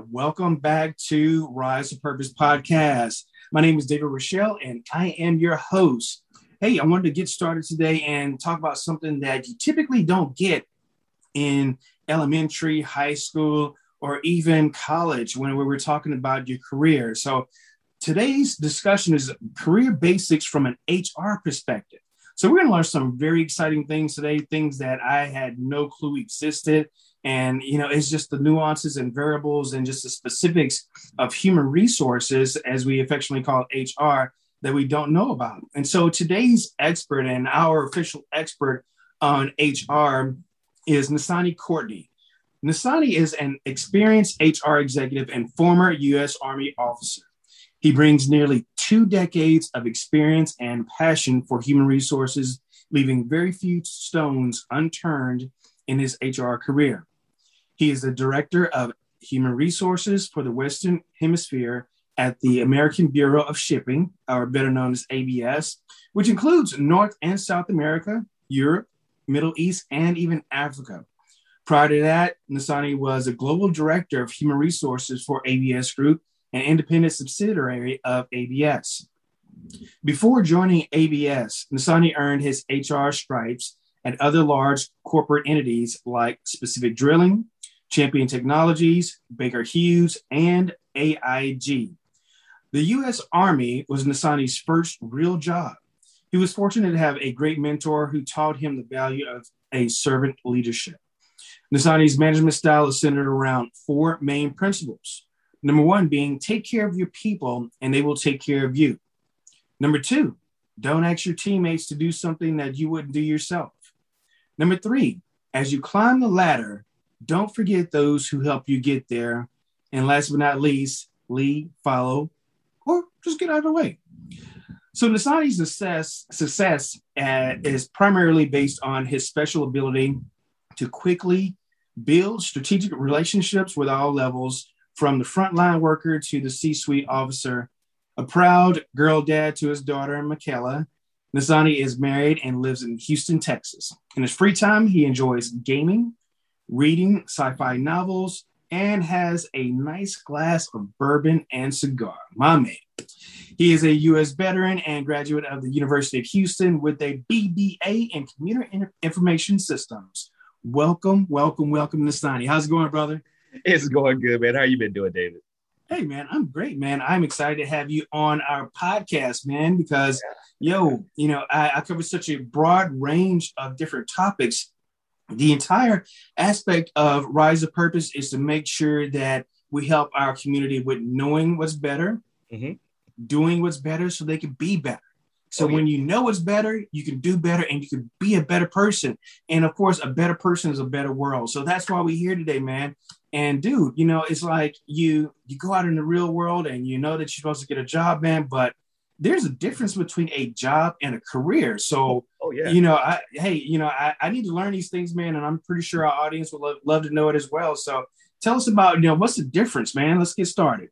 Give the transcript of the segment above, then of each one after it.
welcome back to Rise to Purpose podcast. My name is David Rochelle, and I am your host. Hey, I wanted to get started today and talk about something that you typically don't get in elementary, high school, or even college when we were talking about your career. So, today's discussion is career basics from an HR perspective. So, we're going to learn some very exciting things today, things that I had no clue existed and you know it's just the nuances and variables and just the specifics of human resources as we affectionately call hr that we don't know about. And so today's expert and our official expert on hr is nasani courtney. Nasani is an experienced hr executive and former u.s army officer. He brings nearly two decades of experience and passion for human resources leaving very few stones unturned in his hr career he is the director of human resources for the Western Hemisphere at the American Bureau of Shipping, or better known as ABS, which includes North and South America, Europe, Middle East, and even Africa. Prior to that, Nasani was a global director of human resources for ABS Group, an independent subsidiary of ABS. Before joining ABS, Nasani earned his HR stripes at other large corporate entities like Pacific Drilling, Champion Technologies, Baker Hughes, and AIG. The U.S. Army was Nasani's first real job. He was fortunate to have a great mentor who taught him the value of a servant leadership. Nasani's management style is centered around four main principles. Number one being take care of your people and they will take care of you. Number two, don't ask your teammates to do something that you wouldn't do yourself. Number three, as you climb the ladder, don't forget those who help you get there. And last but not least, lead, follow, or just get out of the way. So Nasani's success, success uh, is primarily based on his special ability to quickly build strategic relationships with all levels, from the frontline worker to the C-suite officer. A proud girl dad to his daughter, Michaela, Nasani is married and lives in Houston, Texas. In his free time, he enjoys gaming, reading sci fi novels, and has a nice glass of bourbon and cigar. My man. He is a U.S. veteran and graduate of the University of Houston with a BBA in Computer Information Systems. Welcome, welcome, welcome, Nasani. How's it going, brother? It's going good, man. How you been doing, David? Hey, man, I'm great, man. I'm excited to have you on our podcast, man, because, yeah. yo, you know, I, I cover such a broad range of different topics the entire aspect of rise of purpose is to make sure that we help our community with knowing what's better mm-hmm. doing what's better so they can be better so oh, yeah. when you know what's better you can do better and you can be a better person and of course a better person is a better world so that's why we're here today man and dude you know it's like you you go out in the real world and you know that you're supposed to get a job man but there's a difference between a job and a career. So, oh, yeah. you know, I, hey, you know, I, I need to learn these things, man. And I'm pretty sure our audience would love, love to know it as well. So tell us about, you know, what's the difference, man? Let's get started.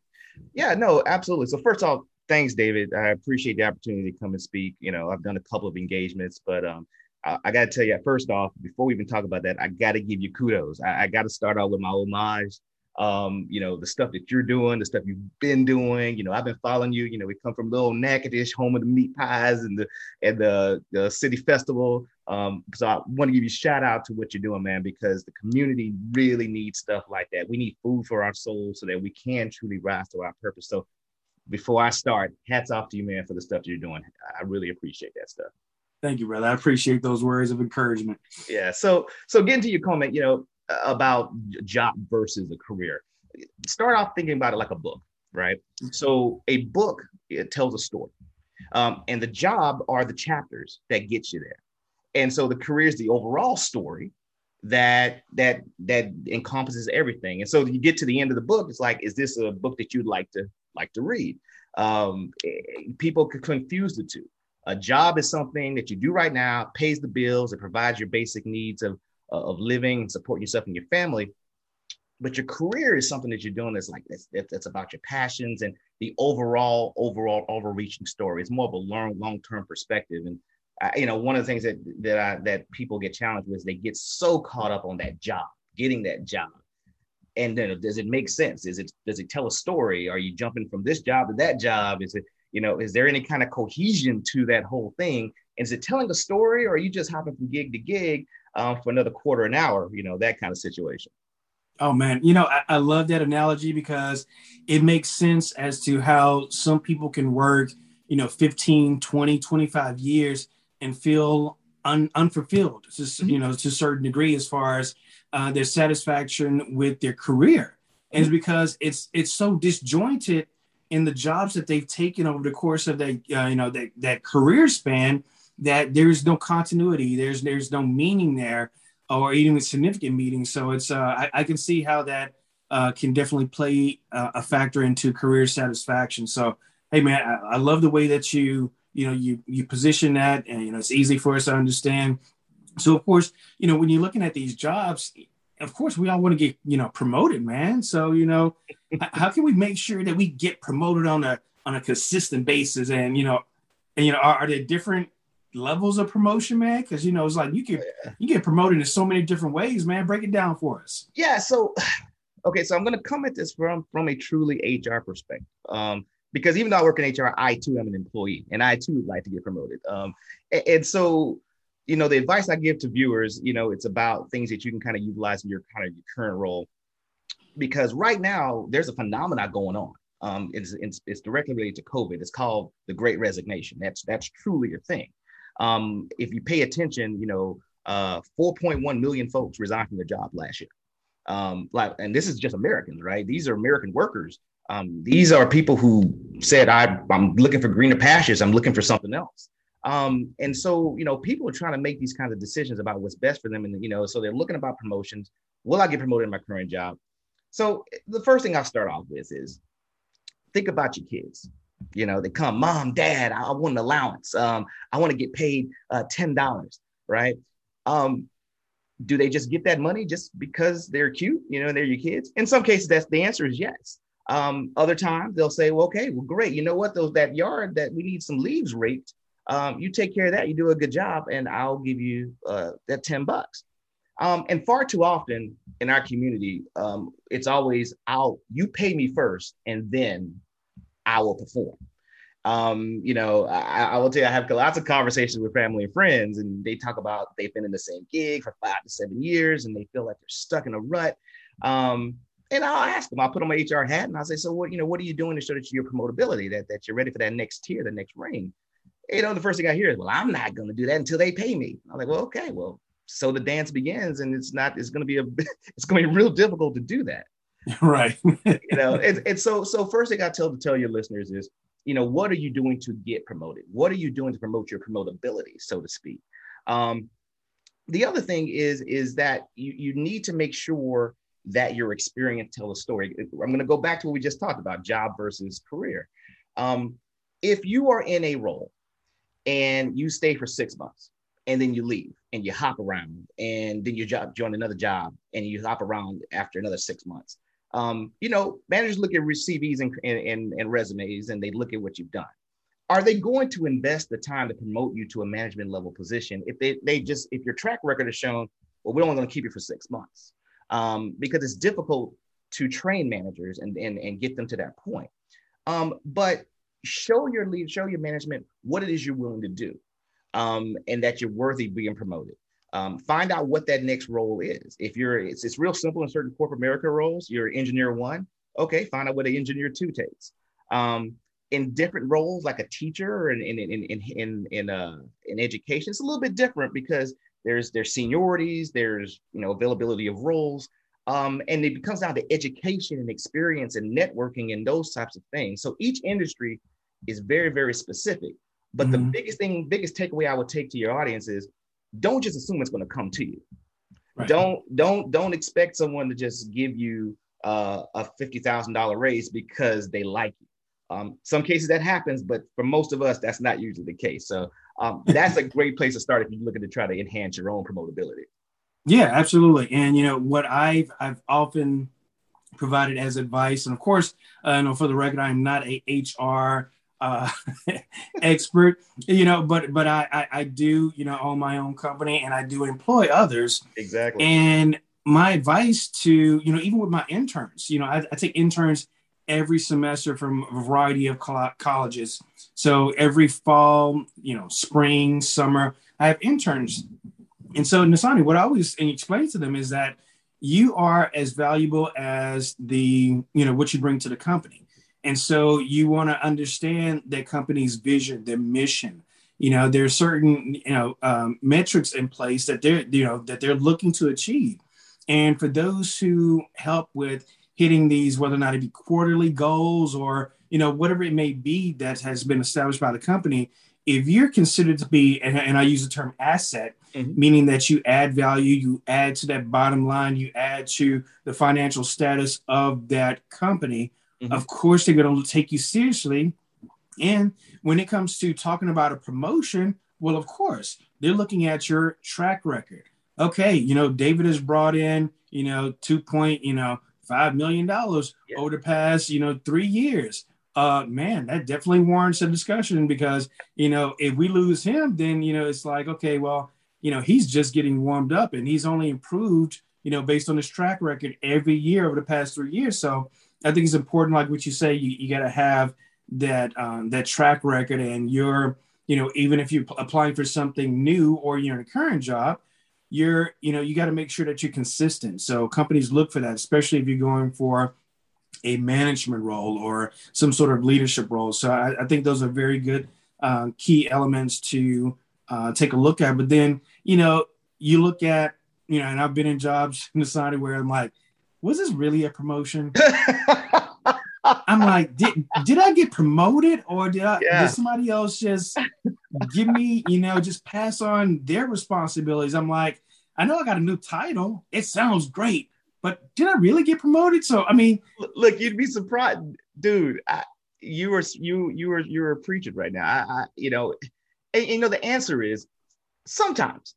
Yeah, no, absolutely. So first off, thanks, David. I appreciate the opportunity to come and speak. You know, I've done a couple of engagements, but um, I, I got to tell you, first off, before we even talk about that, I got to give you kudos. I, I got to start out with my homage um, you know, the stuff that you're doing, the stuff you've been doing. You know, I've been following you. You know, we come from little Natchitoches, home of the meat pies and the and the, the city festival. Um, so I want to give you a shout out to what you're doing, man, because the community really needs stuff like that. We need food for our souls so that we can truly rise to our purpose. So before I start, hats off to you, man, for the stuff you're doing. I really appreciate that stuff. Thank you, brother. I appreciate those words of encouragement. Yeah. So, so getting to your comment, you know, about job versus a career. Start off thinking about it like a book, right? So a book it tells a story, um, and the job are the chapters that get you there, and so the career is the overall story that that that encompasses everything. And so you get to the end of the book, it's like, is this a book that you'd like to like to read? Um, people could confuse the two. A job is something that you do right now, pays the bills, it provides your basic needs of uh, of living and supporting yourself and your family. But your career is something that you're doing that's like that's, about your passions and the overall, overall, overreaching story. It's more of a long, long-term perspective. And I, you know, one of the things that that I, that people get challenged with is they get so caught up on that job, getting that job, and then does it make sense? Is it does it tell a story? Are you jumping from this job to that job? Is it you know is there any kind of cohesion to that whole thing? And is it telling a story, or are you just hopping from gig to gig uh, for another quarter an hour? You know that kind of situation. Oh man, you know, I, I, love that analogy because it makes sense as to how some people can work, you know, 15, 20, 25 years and feel un, unfulfilled, just, mm-hmm. you know, to a certain degree as far as uh, their satisfaction with their career. And mm-hmm. it's because it's it's so disjointed in the jobs that they've taken over the course of that, uh, you know, that, that career span that there's no continuity, there's there's no meaning there or even significant meaning So it's uh, I, I, can see how that uh, can definitely play uh, a factor into career satisfaction. So hey man, I, I, love the way that you you know you you position that, and you know it's easy for us to understand. So of course, you know when you're looking at these jobs, of course we all want to get you know promoted, man. So you know how can we make sure that we get promoted on a on a consistent basis, and you know and you know are, are there different levels of promotion, man? Because you know, it's like you get oh, yeah. you get promoted in so many different ways, man. Break it down for us. Yeah. So, okay, so I'm gonna come at this from from a truly HR perspective. Um, because even though I work in HR, I too am an employee, and I too like to get promoted. Um, and, and so, you know, the advice I give to viewers, you know, it's about things that you can kind of utilize in your kind of your current role. Because right now there's a phenomena going on. Um, it's, it's, it's directly related to COVID. It's called the Great Resignation. That's that's truly a thing. Um, if you pay attention, you know, uh, 4.1 million folks resigned from their job last year. Um, like, and this is just Americans, right? These are American workers. Um, these are people who said, I, I'm looking for greener pastures. I'm looking for something else. Um, and so, you know, people are trying to make these kinds of decisions about what's best for them. And, you know, so they're looking about promotions. Will I get promoted in my current job? So the first thing I'll start off with is think about your kids. You know, they come, mom, dad, I, want an allowance. Um, I want to get paid uh, $10, right? Um, do they just get that money just because they're cute, you know, and they're your kids? In some cases, that's the answer is yes. Um, other times they'll say, well, okay, well, great. You know what? Those that yard that we need some leaves raked. Um, you take care of that. You do a good job, and I'll give you uh, that ten bucks. Um, and far too often in our community, um, it's always I'll you pay me first, and then I will perform. Um, you know, I, I, will tell you, I have lots of conversations with family and friends, and they talk about they've been in the same gig for five to seven years, and they feel like they're stuck in a rut. Um, and I'll ask them, I'll put on my HR hat, and I'll say, so what, you know, what are you doing to show that your promotability, that that you're ready for that next tier, the next ring? You know, the first thing I hear is, well, I'm not going to do that until they pay me. I'm like, well, okay, well, so the dance begins, and it's not, it's going to be a, it's going to be real difficult to do that. right. You know and, and so so first thing i tell to tell your listeners is you know what are you doing to get promoted? What are you doing to promote your promotability so to speak? Um, the other thing is is that you, you need to make sure that your experience tell a story. I'm going to go back to what we just talked about job versus career. Um, if you are in a role and you stay for six months and then you leave and you hop around and then you job, join another job and you hop around after another six months um, you know, managers look at CVs and, and, and resumes and they look at what you've done. Are they going to invest the time to promote you to a management level position if they, they just, if your track record has shown, well, we're only going to keep you for six months? Um, because it's difficult to train managers and, and, and get them to that point. Um, but show your lead, show your management what it is you're willing to do um, and that you're worthy being promoted. Um, find out what that next role is. If you're, it's, it's real simple in certain corporate America roles. You're engineer one, okay, find out what an engineer two takes. Um, in different roles, like a teacher and in in in in in, uh, in education, it's a little bit different because there's there's seniorities, there's you know availability of roles, um, and it becomes down to education and experience and networking and those types of things. So each industry is very very specific. But mm-hmm. the biggest thing, biggest takeaway I would take to your audience is don't just assume it's going to come to you. Right. Don't don't don't expect someone to just give you uh, a fifty thousand dollar raise because they like you. Um, some cases that happens, but for most of us, that's not usually the case. So um, that's a great place to start if you're looking to try to enhance your own promotability. Yeah, absolutely. And you know what I've I've often provided as advice, and of course, uh, you know, for the record, I'm not a HR uh, expert, you know, but but I, I, I do you know own my own company and I do employ others. Exactly. And my advice to you know even with my interns, you know, I, I take interns every semester from a variety of colleges. So every fall, you know, spring, summer, I have interns. And so Nasani, what I always explain to them is that you are as valuable as the, you know, what you bring to the company. And so you want to understand that company's vision, their mission. You know, there are certain, you know, um, metrics in place that they're, you know, that they're looking to achieve. And for those who help with hitting these, whether or not it be quarterly goals or you know whatever it may be that has been established by the company, if you're considered to be, and, and I use the term asset, mm-hmm. meaning that you add value, you add to that bottom line, you add to the financial status of that company. Mm-hmm. Of course, they're going to take you seriously. And when it comes to talking about a promotion, well, of course, they're looking at your track record. Okay, you know, David has brought in, you know, two point, you know, five million dollars yeah. over the past, you know, three years. Uh, man, that definitely warrants a discussion because you know if we lose him, then you know it's like okay, well, you know he's just getting warmed up and he's only improved, you know, based on his track record every year over the past three years. So I think it's important, like what you say, you, you got to have that um, that track record, and you're, you know, even if you're applying for something new or you're in a current job, you're you know you got to make sure that you're consistent. So companies look for that especially if you're going for a management role or some sort of leadership role. So i, I think those are very good uh, key elements to uh, take a look at. But then you know you look at you know and i've been in jobs in the side where i'm like was this really a promotion I'm like, did did I get promoted or did I yeah. did somebody else just give me, you know, just pass on their responsibilities? I'm like, I know I got a new title. It sounds great, but did I really get promoted? So I mean, look, you'd be surprised, dude. I, you were you you were you were preaching right now. I, I you know, and, you know the answer is sometimes,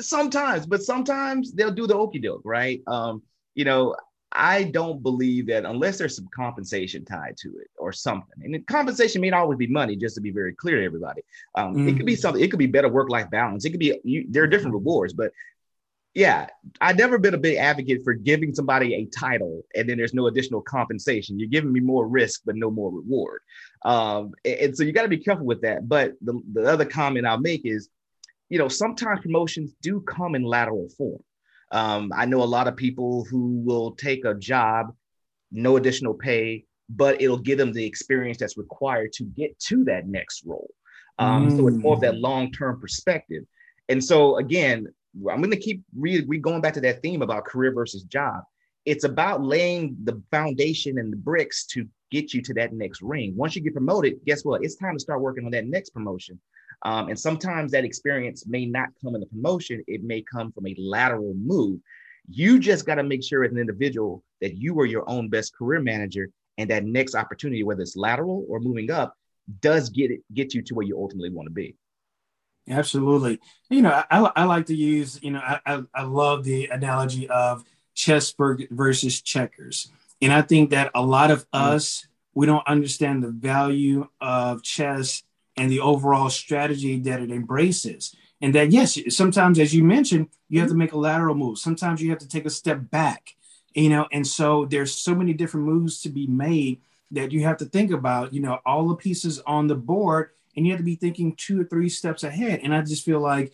sometimes, but sometimes they'll do the okey doke, right? Um, you know, I don't believe that unless there's some compensation tied to it or something. And compensation may not always be money, just to be very clear to everybody. Um, mm-hmm. It could be mm-hmm. something. It could be better work-life balance. It could be you, there are different rewards, but yeah, I've never been a big advocate for giving somebody a title and then there's no additional compensation. You're giving me more risk, but no more reward. Um, and, and, so you got to be careful with that. But the, the other comment I'll make is, you know, sometimes promotions do come in lateral form. Um, I know a lot of people who will take a job, no additional pay, but it'll give them the experience that's required to get to that next role. Um, mm. So it's more of that mm. long term perspective. And so, again, I'm going to keep re, re going back to that theme about career versus job. It's about laying the foundation and the bricks to get you to that next ring. Once you get promoted, guess what? It's time to start working on that next promotion. Um, and sometimes that experience may not come in the promotion, it may come from a lateral move. You just got to make sure as an individual that you are your own best career manager and that next opportunity, whether it's lateral or moving up, does get it get you to where you ultimately want to be. Absolutely. You know, I, I like to use, you know, I, I love the analogy of chess versus checkers. And I think that a lot of mm. us, we don't understand the value of chess and the overall strategy that it embraces. And that, yes, sometimes, as you mentioned, you have to make a lateral move. Sometimes you have to take a step back, you know, and so there's so many different moves to be made that you have to think about, you know, all the pieces on the board and you have to be thinking two or three steps ahead. And I just feel like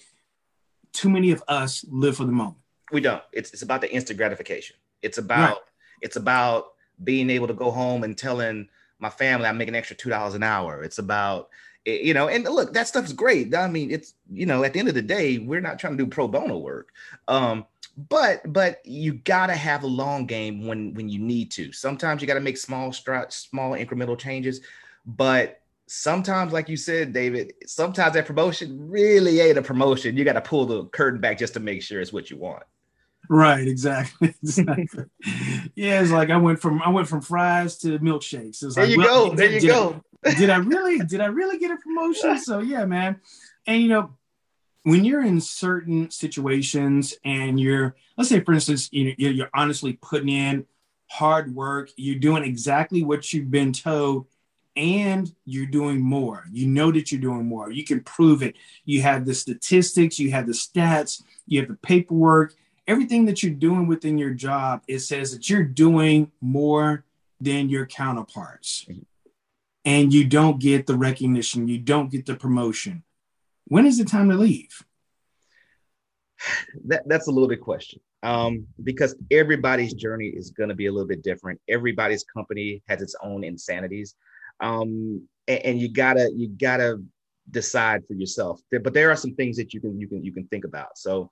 too many of us live for the moment. We don't. It's it's about the instant gratification. It's about right. it's about being able to go home and telling my family I'm making extra two dollars an hour. It's about you know, and look, that stuff's great. I mean, it's you know, at the end of the day, we're not trying to do pro bono work. Um, but but you gotta have a long game when when you need to. Sometimes you gotta make small small incremental changes, but sometimes, like you said, David, sometimes that promotion really ain't a promotion. You got to pull the curtain back just to make sure it's what you want. Right, exactly. exactly. yeah, it's like I went from I went from fries to milkshakes. there like, you well, go. There you go. Did I really did I really get a promotion? So yeah, man. And you know, when you're in certain situations and you're, let's say, for instance, you you're, you're honestly putting in hard work, you're doing exactly what you've been told and you're doing more. You know that you're doing more. You can prove it. You have the statistics, you have the stats, you have the paperwork, everything that you're doing within your job, it says that you're doing more than your counterparts. Mm-hmm. And you don't get the recognition, you don't get the promotion. When is the time to leave? That, that's a loaded question um, because everybody's journey is going to be a little bit different. Everybody's company has its own insanities, um, and, and, you gotta you gotta decide for yourself. But there are some things that you can you can you can think about. So,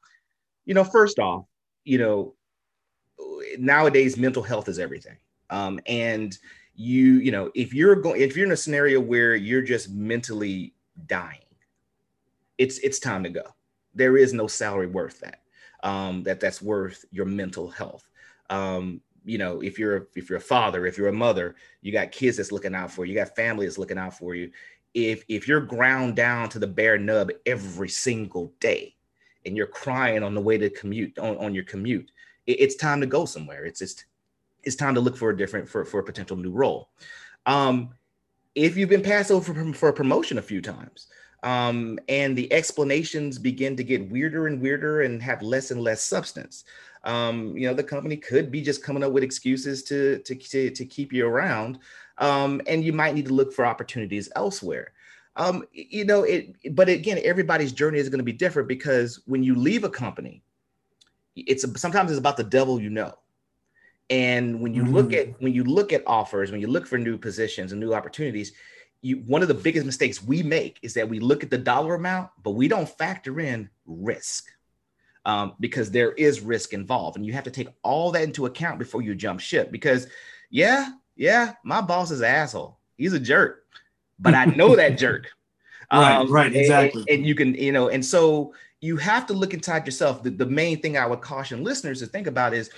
you know, first off, you know, nowadays mental health is everything, um, and you you know if you're going if you're in a scenario where you're just mentally dying, it's it's time to go. There is no salary worth that um, that that's worth your mental health. Um, you know, if you're if you're a father, if you're a mother, you got kids that's looking out for you, you got family that's looking out for you. If if you're ground down to the bare nub every single day, and you're crying on the way to commute on, on your commute, it, it's time to go somewhere. It's just it's time to look for a different for for a potential new role. Um, if you've been passed over for, for a promotion a few times, um, and the explanations begin to get weirder and weirder and have less and less substance. Um, you know, the company could be just coming up with excuses to to to, to keep you around, um, and you might need to look for opportunities elsewhere. Um, you know, it. But again, everybody's journey is going to be different because when you leave a company, it's sometimes it's about the devil you know and when you mm-hmm. look at when you look at offers when you look for new positions and new opportunities you, one of the biggest mistakes we make is that we look at the dollar amount, but we don't factor in risk um, because there is risk involved. And you have to take all that into account before you jump ship. Because, yeah, yeah, my boss is an asshole. He's a jerk, but I know that jerk. right, um, right, exactly. And, and, you can, you know, and so you have to look inside yourself. The, the main thing I would caution listeners to think about is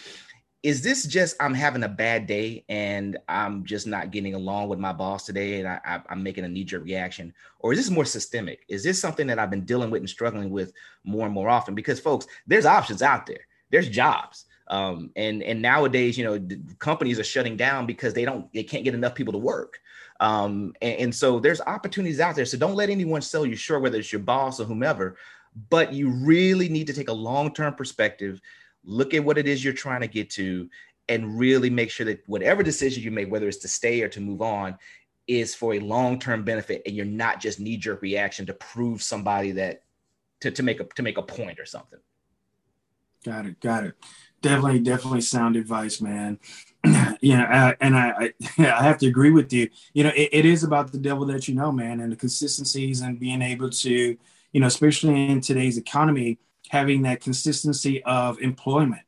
is this just I'm having a bad day and I'm just not getting along with my boss today and I, am making a knee jerk reaction? Or is this more systemic? Is this something that I've been dealing with and struggling with more and more often? Because, folks, there's options out there, there's jobs. Um, and and nowadays, you know, companies are shutting down because they don't they can't get enough people to work. Um, and, and so there's opportunities out there. So don't let anyone sell you short, whether it's your boss or whomever. But you really need to take a long term perspective look at what it is you're trying to get to and really make sure that whatever decision you make whether it's to stay or to move on is for a long-term benefit and you're not just knee-jerk reaction to prove somebody that to, to make a to make a point or something. Got it got it. Definitely definitely sound advice man. Yeah and I, I, I have to agree with you. You know it, it is about the devil that you know man and the consistencies and being able to you know especially in today's economy having that consistency of employment.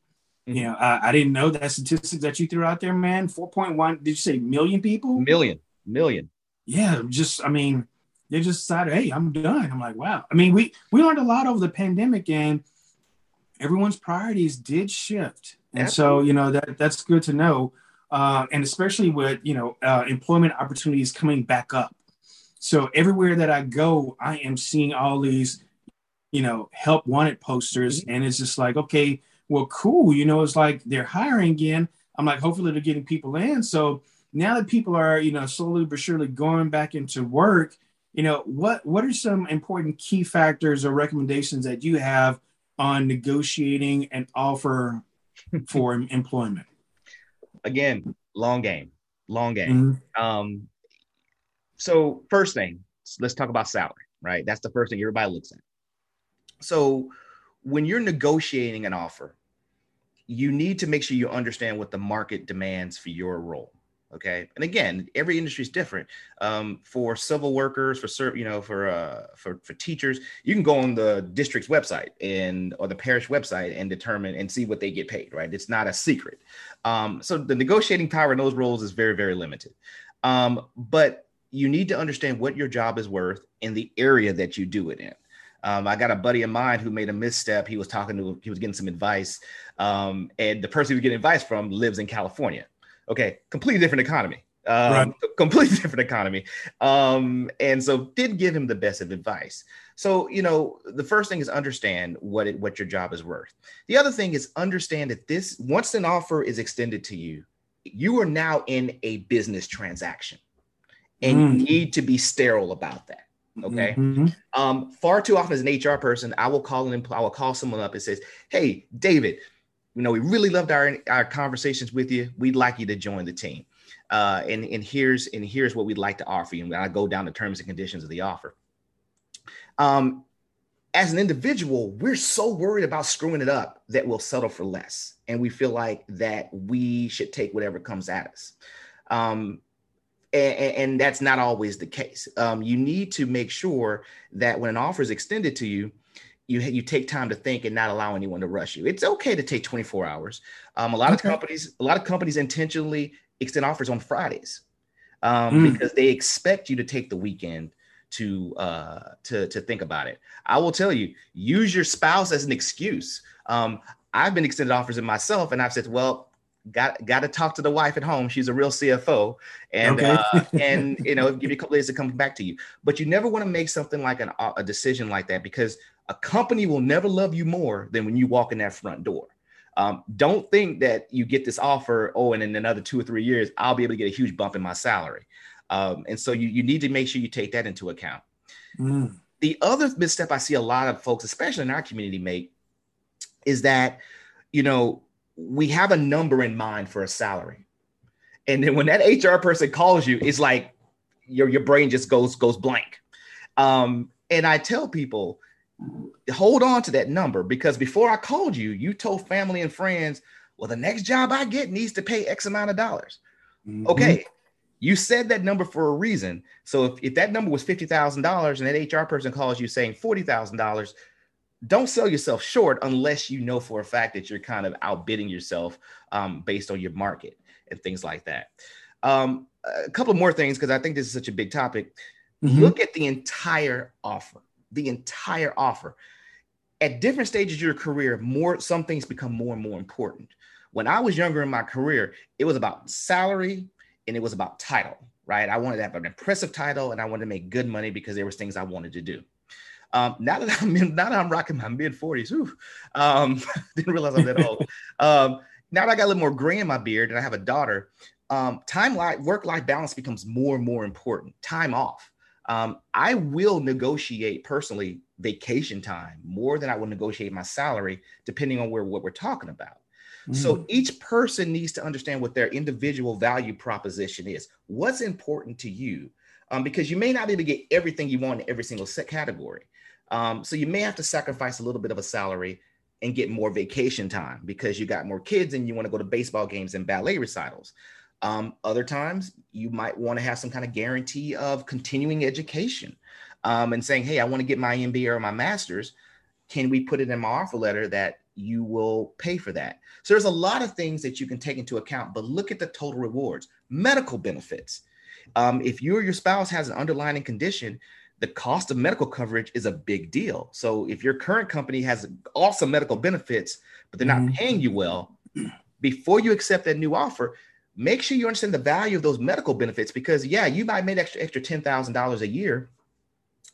Mm-hmm. You know, I, I, didn't know that statistics that you threw out there, man. 4.1, did you say million people? Million, million. Yeah, just, I mean, they just decided, hey, I'm done. I'm like, wow. I mean, we we learned a lot over the pandemic and everyone's priorities did shift. And Absolutely. so, you know, that that's good to know. Uh, and especially with, you know, uh, employment opportunities coming back up. So everywhere that I go, I am seeing all these you know, help wanted posters. Mm-hmm. And it's just like, okay, well, cool. You know, it's like they're hiring again. I'm like, hopefully they're getting people in. So now that people are, you know, slowly but surely going back into work, you know, what what are some important key factors or recommendations that you have on negotiating an offer for employment? Again, long game, long game. Mm-hmm. Um, so first thing, let's talk about salary, right? That's the first thing everybody looks at. So when you're negotiating an offer, you need to make sure you understand what the market demands for your role. Okay, and again, every industry is different. Um, for civil workers, for you know, for uh, for for teachers, you can go on the district's website and or the parish website and determine and see what they get paid. Right, it's not a secret. Um, so the negotiating power in those roles is very very limited. Um, but you need to understand what your job is worth in the area that you do it in. Um, I got a buddy of mine who made a misstep. He was talking to, he was getting some advice, um, and the person he was getting advice from lives in California. Okay, completely different economy. Um, right. completely different economy. Um, and so did give him the best of advice. So, you know, the first thing is understand what it, what your job is worth. The other thing is understand that this, once an offer is extended to you, you are now in a business transaction and mm. you need to be sterile about that. Okay. Mm-hmm. Um, far too often as an HR person, I will call an I will call someone up and says, Hey, David, you know, we really loved our our conversations with you. We'd like you to join the team. Uh, and and here's and here's what we'd like to offer you. And I go down the terms and conditions of the offer. Um, as an individual, we're so worried about screwing it up that we'll settle for less, and we feel like that we should take whatever comes at us. Um, and, and, that's not always the case. Um, you need to make sure that when an offer is extended to you, you you take time to think and not allow anyone to rush you. It's okay to take 24 hours. Um, a lot okay. of companies, a lot of companies intentionally extend offers on Fridays um, mm. because they expect you to take the weekend to uh, to to think about it. I will tell you, use your spouse as an excuse. Um, I've been extended offers in myself, and I've said, well, got got to talk to the wife at home. She's a real CFO, and okay. uh, and you know, give you a couple days to come back to you. But you never want to make something like an, a decision like that because a company will never love you more than when you walk in that front door. Um, don't think that you get this offer, oh, and in another two or three years, I'll be able to get a huge bump in my salary. Um, and so you, you need to make sure you take that into account. Mm. The other misstep I see a lot of folks, especially in our community, make is that, you know, we have a number in mind for a salary. And then when that HR person calls you, it's like your, your brain just goes goes blank. Um, and I tell people, hold on to that number because before I called you, you told family and friends, well, the next job I get needs to pay X amount of dollars. Mm-hmm. Okay. You said that number for a reason. So if, if that number was $50,000 and that HR person calls you saying $40,000, don't sell yourself short unless you know for a fact that you're kind of outbidding yourself um, based on your market and things like that. Um, a couple more things because I think this is such a big topic. Mm-hmm. Look at the entire offer the entire offer. At different stages of your career, more some things become more and more important. When I was younger in my career, it was about salary and it was about title, right? I wanted to have an impressive title and I wanted to make good money because there was things I wanted to do. Um, now that I'm in, now that I'm rocking my mid 40s, um, didn't realize I'm that old. Um, now that I got a little more gray in my beard and I have a daughter, um, time life work life balance becomes more and more important. Time off, um, I will negotiate personally vacation time more than I will negotiate my salary, depending on where what we're talking about. So each person needs to understand what their individual value proposition is. What's important to you? Um, because you may not be able to get everything you want in every single set category. Um, so you may have to sacrifice a little bit of a salary and get more vacation time because you got more kids and you want to go to baseball games and ballet recitals. Um, other times, you might want to have some kind of guarantee of continuing education um, and saying, hey, I want to get my MBA or my master's. Can we put it in my offer letter that you will pay for that? So there's a lot of things that you can take into account, but look at the total rewards, medical benefits. Um, if you or your spouse has an underlying condition, the cost of medical coverage is a big deal. So if your current company has awesome medical benefits, but they're not mm-hmm. paying you well, before you accept that new offer, make sure you understand the value of those medical benefits because yeah, you might make extra extra ten thousand dollars a year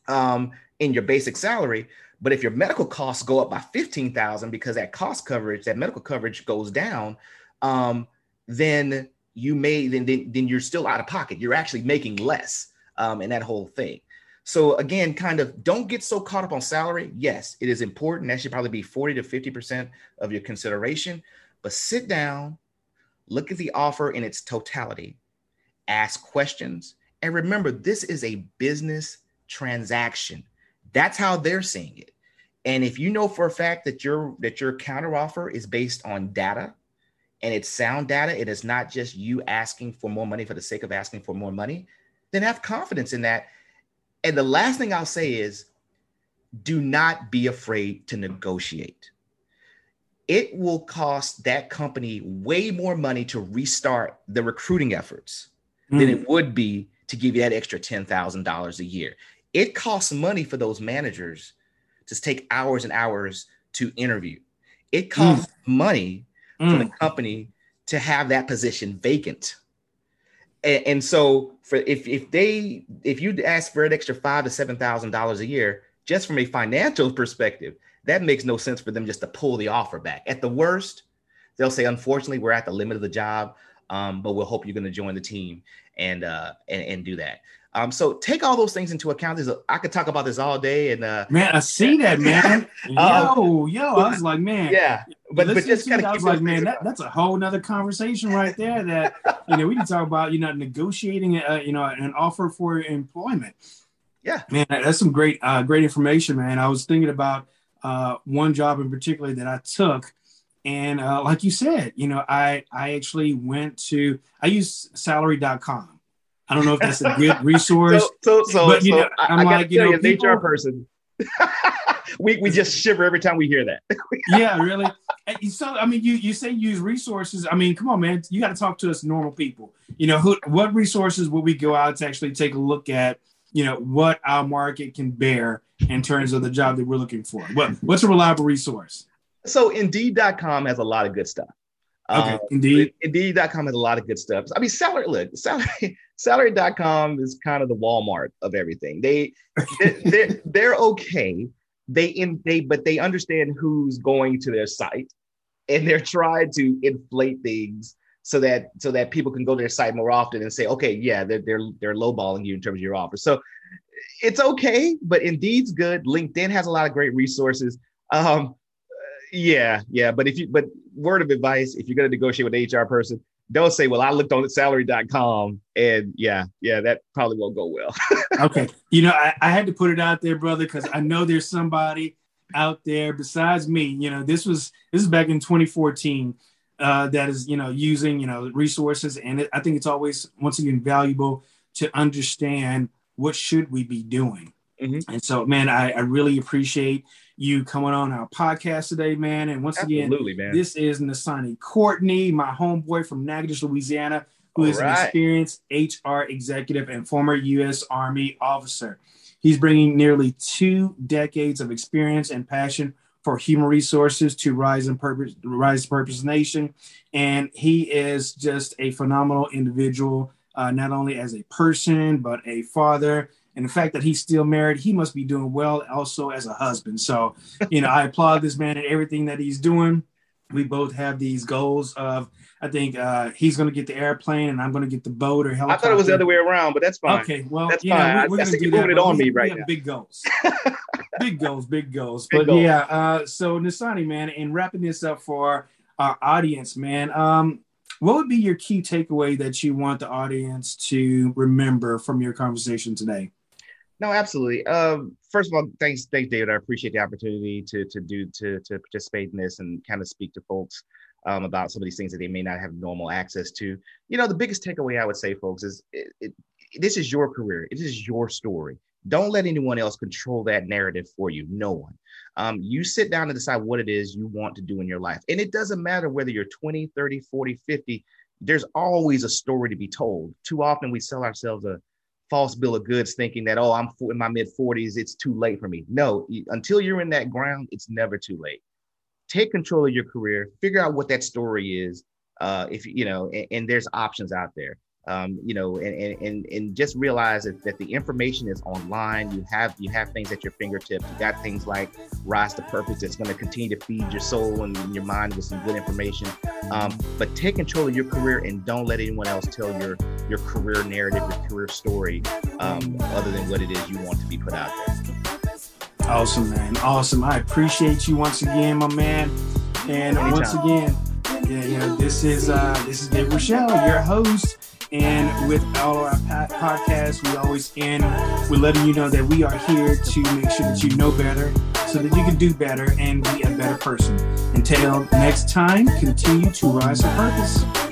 um, in your basic salary, but if your medical costs go up by fifteen thousand because that cost coverage, that medical coverage goes down, um, then you may then, then then you're still out of pocket. You're actually making less um, in that whole thing. So again, kind of don't get so caught up on salary. Yes, it is important. That should probably be 40 to 50% of your consideration. But sit down, look at the offer in its totality, ask questions, and remember this is a business transaction. That's how they're seeing it. And if you know for a fact that your that your counteroffer is based on data and it's sound data, it is not just you asking for more money for the sake of asking for more money, then have confidence in that. And the last thing I'll say is do not be afraid to negotiate it will cost that company way more money to restart the recruiting efforts mm. than it hmm. would be to give you that extra $10,000 a year. It costs money for those managers to take hours and hours to interview. It hmm. costs mm. money mm. for the hmm. company to have that position vacant. And, and, so for if if they if you ask for an extra five to seven thousand dollars a year, just from a financial perspective, that makes no sense for them just to pull the offer back. At the worst, they'll say, unfortunately, we're at the limit of the job. Um, but we'll hope you're going to join the team and uh, and, and do that. Um, so take all those things into account. There's a, I could talk about this all day, and uh, man, I see that, man. yo, yo, I was like, man, yeah, but but just kind of I was like, man, that, that's a whole nother conversation right there. That you know, we can talk about you know negotiating, uh, you know, an offer for employment. Yeah, man, that's some great, uh, great information, man. I was thinking about uh, one job in particular that I took, and uh, like you said, you know, I I actually went to I use Salary.com I don't know if that's a good resource. so, so, so, but, you so know, I'm I, like, you know, you, people, HR person. we, we just shiver every time we hear that. yeah, really. So, I mean, you you say use resources. I mean, come on, man. You got to talk to us normal people. You know, who, what resources will we go out to actually take a look at? You know, what our market can bear in terms of the job that we're looking for. What what's a reliable resource? So, Indeed.com has a lot of good stuff. Okay, um, Indeed. Indeed.com has a lot of good stuff. I mean, salary, look, salary, salary.com is kind of the Walmart of everything. They, they're, they're okay. They in they, but they understand who's going to their site, and they're trying to inflate things so that so that people can go to their site more often and say, okay, yeah, they're they're they're lowballing you in terms of your offer. So it's okay, but Indeed's good. LinkedIn has a lot of great resources. Um, yeah, yeah. But if you, but word of advice, if you're going to negotiate with an HR person, don't say, well, I looked on salary.com and yeah, yeah, that probably won't go well. okay. You know, I, I had to put it out there, brother, because I know there's somebody out there besides me. You know, this was, this is back in 2014. Uh, that is, you know, using, you know, resources. And it, I think it's always, once again, valuable to understand what should we be doing. Mm-hmm. And so, man, I, I really appreciate you coming on our podcast today, man. And once Absolutely, again, man. this is Nasani Courtney, my homeboy from Natchitoches, Louisiana, who All is right. an experienced HR executive and former U.S. Army officer. He's bringing nearly two decades of experience and passion for human resources to Rise and Purpose, Rise Purpose Nation, and he is just a phenomenal individual, uh, not only as a person but a father and the fact that he's still married, he must be doing well also as a husband. So, you know, I applaud this man and everything that he's doing. We both have these goals of, I think uh, he's going to get the airplane and I'm going to get the boat or helicopter. I thought it was the other way around, but that's fine. Okay, well, that's you fine. We're, we're going to do that. it on me right now. Big goals. big goals, big goals. Big but goals. yeah, uh, so Nasani, man, in wrapping this up for our audience, man, um, what would be your key takeaway that you want the audience to remember from your conversation today? No, absolutely. Um, first of all, thanks, thanks, David. I appreciate the opportunity to to do to to participate in this and kind of speak to folks um, about some of these things that they may not have normal access to. You know, the biggest takeaway I would say, folks, is it, it, this is your career. It is your story. Don't let anyone else control that narrative for you. No one. Um, you sit down and decide what it is you want to do in your life. And it doesn't matter whether you're 20, 30, 40, 50, there's always a story to be told. Too often we sell ourselves a false bill of goods thinking that oh i'm in my mid 40s it's too late for me. No until you're in that ground it's never too late. Take control of your career figure out what that story is uh, if you know and, and there's options out there um, you know, and, and, and just realize that, that the information is online. You have you have things at your fingertips. You got things like Rise to Purpose that's going to continue to feed your soul and your mind with some good information. Um, but take control of your career and don't let anyone else tell your your career narrative, your career story, um, other than what it is you want to be put out there. Awesome, man. Awesome. I appreciate you once again, my man. And Anytime. once again, yeah, know, this is uh this is Dave Rochelle, your host. And with all our podcasts, we always end with letting you know that we are here to make sure that you know better so that you can do better and be a better person. Until next time, continue to rise to purpose.